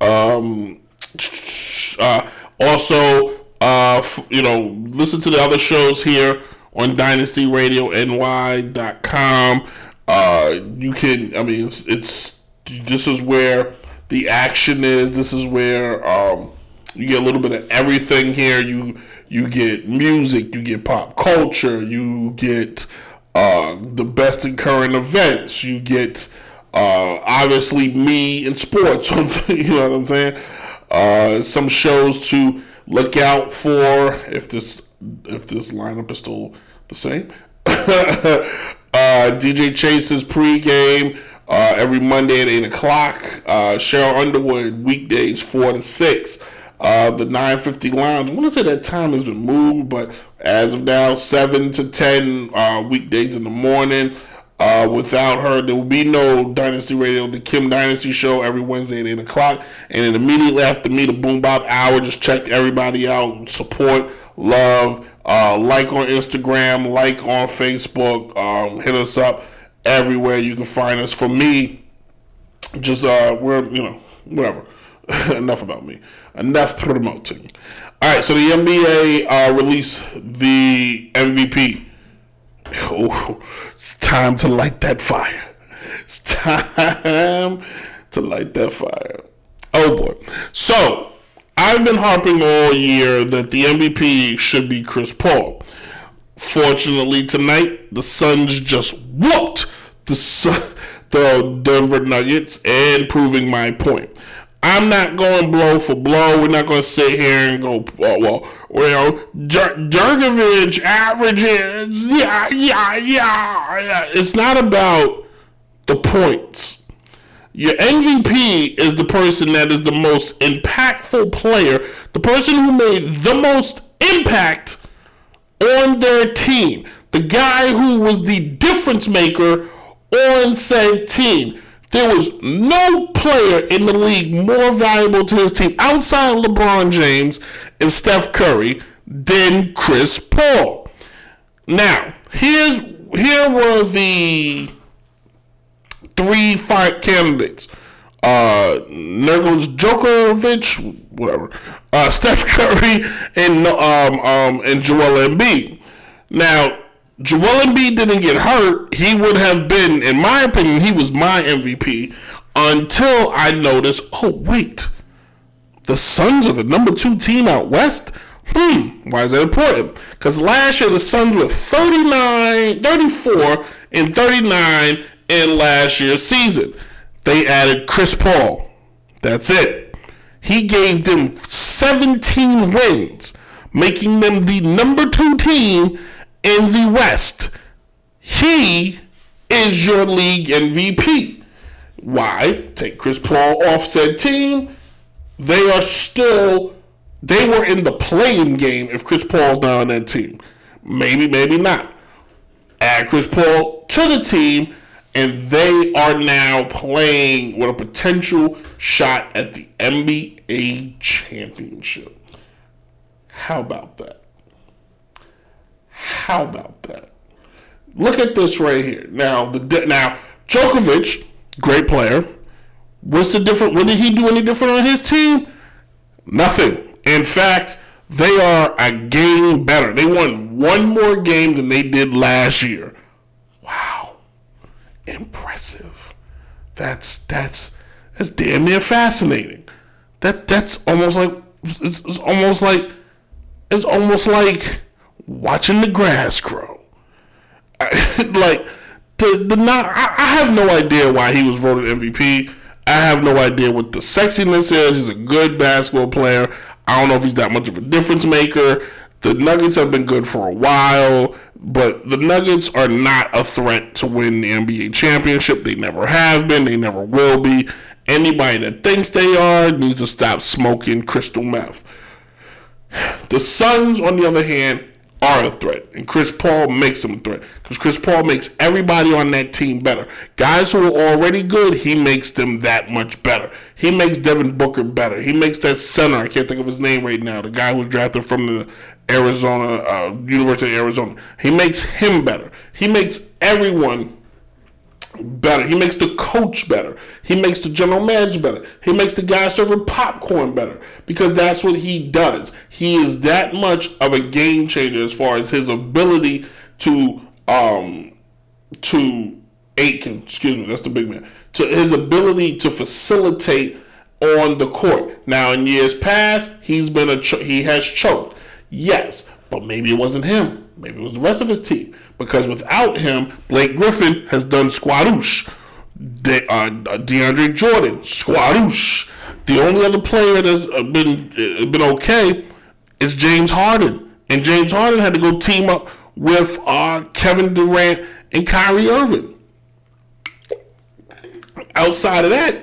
um, uh, also, uh, f- you know, listen to the other shows here on DynastyRadioNY.com. Uh, you can, I mean, it's, it's this is where the action is. This is where um, You get a little bit of everything here. You you get music, you get pop culture, you get uh, the best in current events, you get uh, obviously me in sports. you know what I'm saying? Uh, some shows to look out for if this if this lineup is still the same. uh, DJ Chase's pregame uh, every Monday at eight o'clock. Uh, Cheryl Underwood weekdays four to six. Uh, the 950 lounge. I want to say that time has been moved, but as of now, 7 to 10 uh, weekdays in the morning. Uh, without her, there will be no Dynasty Radio, the Kim Dynasty Show every Wednesday at 8 o'clock. And then immediately after me, the Boom Bop Hour. Just check everybody out. Support, love, uh, like on Instagram, like on Facebook. Um, hit us up everywhere you can find us. For me, just, uh, we're, you know, whatever. Enough about me. Enough promoting. All right, so the NBA uh, released the MVP. Oh, it's time to light that fire. It's time to light that fire. Oh boy. So, I've been harping all year that the MVP should be Chris Paul. Fortunately, tonight, the Suns just whooped the, the Denver Nuggets and proving my point. I'm not going blow for blow. We're not going to sit here and go, oh, well, well, Djokovic averages, yeah, yeah, yeah, yeah. It's not about the points. Your MVP is the person that is the most impactful player, the person who made the most impact on their team, the guy who was the difference maker on said team. There was no player in the league more valuable to his team outside LeBron James and Steph Curry than Chris Paul. Now, here's here were the three fight candidates. Uh Nicholas Djokovic, whatever. Uh Steph Curry and um um and Joel Embiid. Now, Joel Embiid didn't get hurt, he would have been, in my opinion, he was my MVP until I noticed, oh, wait, the Suns are the number two team out west? Hmm, why is that important? Because last year the Suns were 39, 34, and 39 in last year's season. They added Chris Paul. That's it. He gave them 17 wins, making them the number two team in the West. He is your league MVP. Why? Take Chris Paul off said team. They are still, they were in the playing game if Chris Paul's not on that team. Maybe, maybe not. Add Chris Paul to the team, and they are now playing with a potential shot at the NBA championship. How about that? How about that? Look at this right here. Now the now Djokovic, great player. What's the different? What did he do any different on his team? Nothing. In fact, they are a game better. They won one more game than they did last year. Wow, impressive. That's that's that's damn near fascinating. That that's almost like it's, it's almost like it's almost like watching the grass grow. like the the not, I, I have no idea why he was voted MVP. I have no idea what the sexiness is. He's a good basketball player. I don't know if he's that much of a difference maker. The Nuggets have been good for a while, but the Nuggets are not a threat to win the NBA championship. They never have been. They never will be. Anybody that thinks they are needs to stop smoking crystal meth. The Suns, on the other hand, are a threat, and Chris Paul makes them a threat because Chris Paul makes everybody on that team better. Guys who are already good, he makes them that much better. He makes Devin Booker better. He makes that center. I can't think of his name right now. The guy who was drafted from the Arizona uh, University of Arizona. He makes him better. He makes everyone better. He makes the coach better. He makes the general manager better. He makes the guy serving popcorn better because that's what he does. He is that much of a game changer as far as his ability to um to Ayton, excuse me, that's the big man. To his ability to facilitate on the court. Now, in years past, he's been a cho- he has choked. Yes, but maybe it wasn't him. Maybe it was the rest of his team. Because without him, Blake Griffin has done squadoosh. De- uh, DeAndre Jordan, squadoosh. The only other player that's been uh, been okay is James Harden, and James Harden had to go team up with uh, Kevin Durant and Kyrie Irving. Outside of that,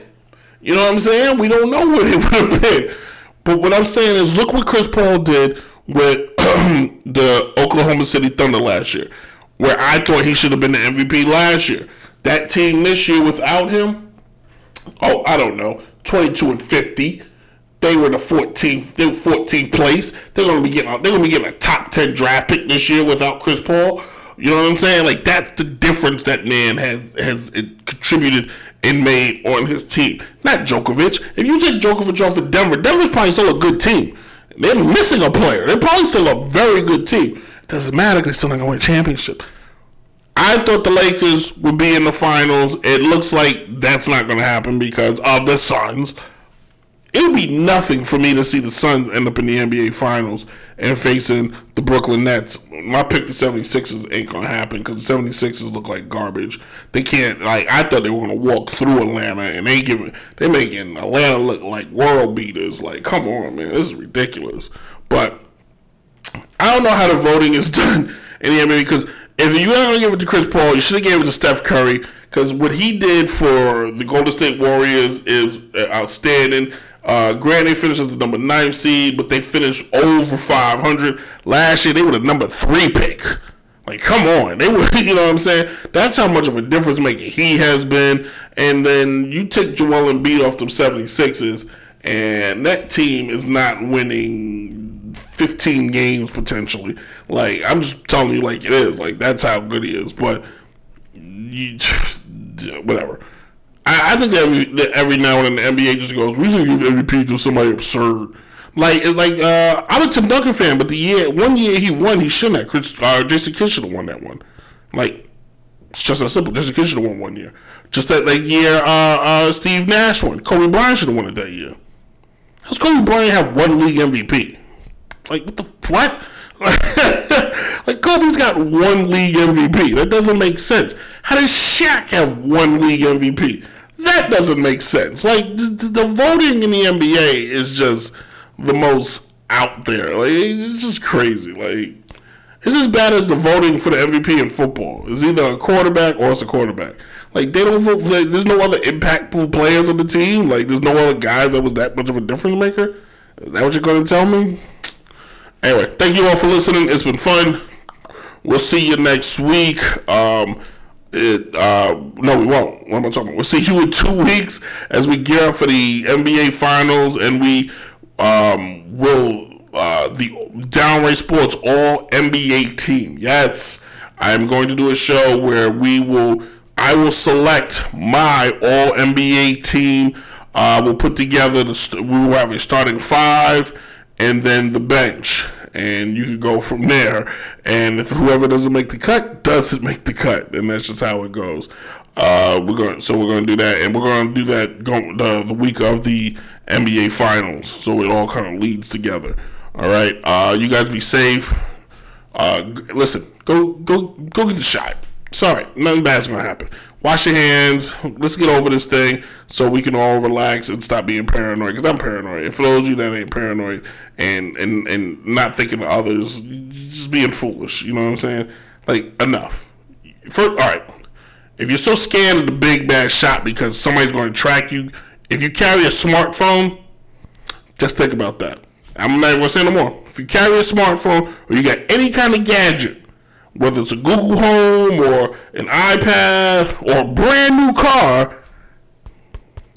you know what I'm saying? We don't know what it would have been. But what I'm saying is, look what Chris Paul did with the Oklahoma City Thunder last year, where I thought he should have been the MVP last year. That team this year without him, oh, I don't know, 22 and 50. They were the 14th, they were 14th place. They're gonna be getting, they're gonna be getting a top 10 draft pick this year without Chris Paul. You know what I'm saying? Like that's the difference that man has has contributed and made on his team. Not Djokovic. If you take Djokovic off of Denver, Denver's probably still a good team. They're missing a player. They're probably still a very good team. Doesn't matter. They're still not gonna win a championship. I thought the Lakers would be in the finals. It looks like that's not going to happen because of the Suns. It would be nothing for me to see the Suns end up in the NBA Finals and facing the Brooklyn Nets. My pick, the 76ers, ain't going to happen because the 76ers look like garbage. They can't, like, I thought they were going to walk through Atlanta and they giving, they making Atlanta look like world beaters. Like, come on, man, this is ridiculous. But I don't know how the voting is done in the NBA because if you're not going to give it to Chris Paul, you should have gave it to Steph Curry because what he did for the Golden State Warriors is outstanding. Uh, granted, they finished as the number nine seed, but they finished over 500. Last year, they were the number three pick. Like, come on. They were, you know what I'm saying? That's how much of a difference maker he has been. And then you take Joel Embiid off them 76ers, and that team is not winning 15 games potentially. Like, I'm just telling you like it is. Like, that's how good he is. But, you, whatever. I, I think that every, that every now and then the NBA just goes, we should give MVP to somebody absurd. Like, like uh, I'm a Tim Duncan fan, but the year one year he won, he shouldn't have. Chris, uh, Jason Kidd should have won that one. Like, it's just that simple. Jason Kidd should have won one year. Just that like year uh, uh, Steve Nash won. Kobe Bryant should have won it that year. How's Kobe Bryant have one league MVP? Like what the what? like Kobe's got one league MVP. That doesn't make sense. How does Shaq have one league MVP? That doesn't make sense. Like the, voting in the NBA is just the most out there. Like it's just crazy. Like it's as bad as the voting for the MVP in football. It's either a quarterback or it's a quarterback. Like they don't vote for. Like, there's no other impactful players on the team. Like there's no other guys that was that much of a difference maker. Is that what you're going to tell me? Anyway, thank you all for listening. It's been fun. We'll see you next week. Um, it, uh, no, we won't. What am I talking about? We'll see you in two weeks as we gear up for the NBA Finals, and we um, will uh, the Downright Sports All NBA team. Yes, I am going to do a show where we will. I will select my All NBA team. Uh, we'll put together the. We will have a starting five, and then the bench and you can go from there. And if whoever doesn't make the cut doesn't make the cut, and that's just how it goes. Uh, we're going, so we're going to do that, and we're going to do that the the week of the NBA Finals, so it all kind of leads together. All right, uh, you guys be safe. Uh, listen, go go go get the shot. Sorry, nothing bad's gonna happen. Wash your hands. Let's get over this thing so we can all relax and stop being paranoid. Cause I'm paranoid. And for those of you that ain't paranoid and and and not thinking of others, just being foolish. You know what I'm saying? Like enough. For, all right. If you're so scared of the big bad shot because somebody's going to track you, if you carry a smartphone, just think about that. I'm not even gonna say no more. If you carry a smartphone or you got any kind of gadget, whether it's a Google Home or an iPad or a brand new car,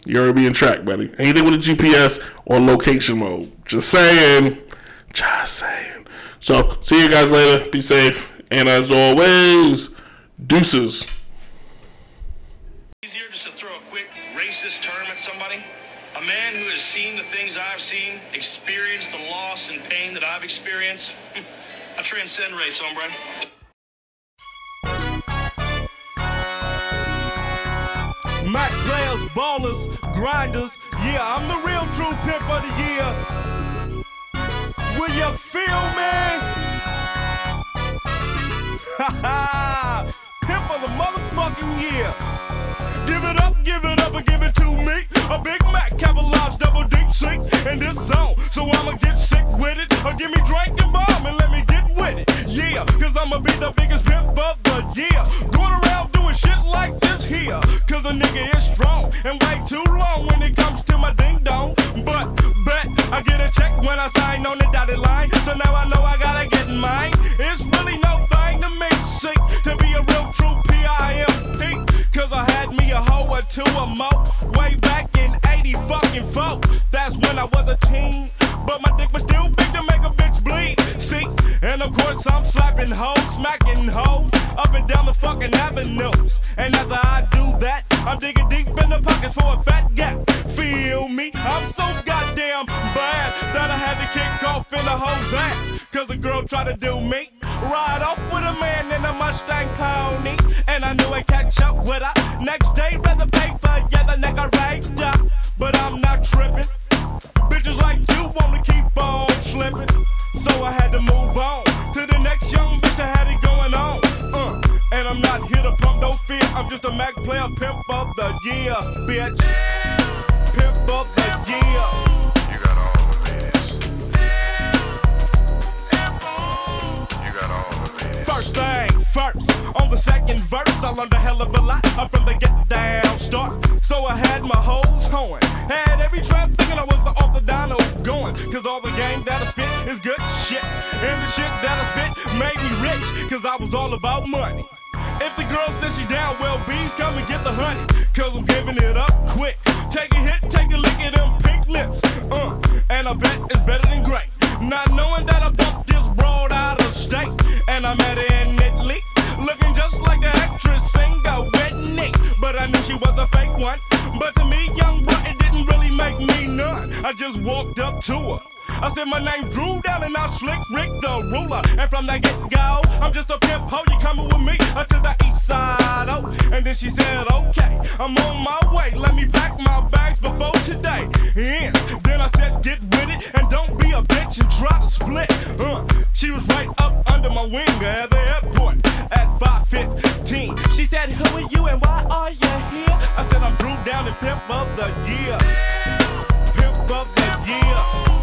you're already being tracked, buddy. Anything with a GPS or location mode. Just saying. Just saying. So, see you guys later. Be safe. And as always, deuces.
Easier just to throw a quick racist term at somebody? A man who has seen the things I've seen, experienced the loss and pain that I've experienced. I transcend race, hombre.
Mac players, ballers, grinders. Yeah, I'm the real true pimp of the year. Will you feel me? Ha ha! Pimp of the motherfucking year. Give it up, give it up, and give it to me. A Big Mac, capitalized, double deep sink in this zone. So I'ma get sick with it. Or give me drink and bomb Yeah, cause I'ma be the biggest pimp of the year. Going around doing shit like this here. Cause a nigga is strong and wait too long when it comes to my ding dong. But bet I get a check when I sign on the dotted line. So now I know I gotta get mine. It's really no thing to me, see, to be a real true P-I-M-P. Cause I had me a hoe or two or more way back in 80 fucking four. That's when I was a teen. But my dick was still big to make a bitch bleed. See, and of course I'm slapping hoes, smacking hoes up and down the fucking avenues. And after I do that, I'm digging deep in the pockets for a fat gap. Feel me? I'm so goddamn bad that I had to kick off in the hoe's ass. Cause a girl tried to do me. Ride off with a man in a Mustang pony. And I knew I'd catch up with her. Next day, read the paper, yeah, the nigga raped her. But I'm not tripping. Bitches like you wanna keep on slipping. So I had to move on to the next young bitch that had it going on. Uh, and I'm not here to pump no fear. I'm just a Mac player, pimp of the year, bitch. Pimp of the year. First thing first, on the second verse, I learned a hell of a lot I'm from the get down start. So I had my hoes horn. Had every trap thinking I was the orthodono going. Cause all the game that I spit is good shit. And the shit that I spit made me rich. Cause I was all about money. If the girl says she down, well, bees come and get the honey. Cause I'm giving it up quick. Take a hit, take a lick at them pink lips. Uh, and I bet it's better than great. Not knowing that I bumped this broad out of state. And I met her in Italy. Looking just like the actress singer Whitney. But I knew she was a fake one. But to me, young bro, it didn't really make me none. I just walked up to her. I said my name Dru Down and I'm Slick Rick the ruler. And from that get go, I'm just a pimp ho. You coming with me to the east side? Oh, and then she said, okay, I'm on my way. Let me pack my bags before today. And then I said, get with it and don't be a bitch and try to split. Uh, she was right up under my wing at the airport at 5:15. She said, who are you and why are you here? I said, I'm Dru Down and pimp of the year. Pimp of the year.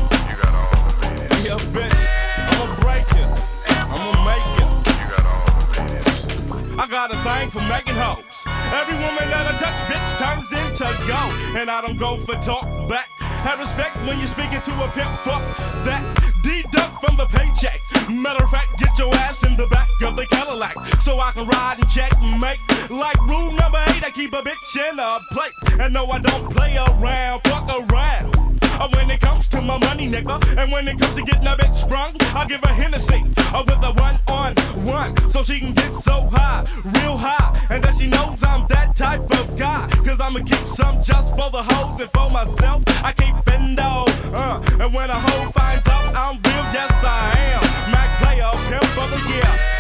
Yeah, bitch. I'ma break it. I'ma make it.
You got all the ladies.
I got a thing for making hoes. Every woman that I touch, bitch, turns into gold. And I don't go for talk back. Have respect when you're speaking to a pimp. Fuck that. Deduct from the paycheck. Matter of fact, get your ass in the back of the Cadillac so I can ride and check and make. Like rule number eight, I keep a bitch in a plate. And no, I don't play around. Fuck around. Uh, When it comes to my money, nigga, and when it comes to getting a bitch sprung, I give her Hennessy uh, with a one on one, so she can get so high, real high, and that she knows I'm that type of guy. Cause I'ma keep some just for the hoes and for myself. I keep bendo, uh, and when a hoe finds out I'm real, yes I am. Mac player, pimp of the year.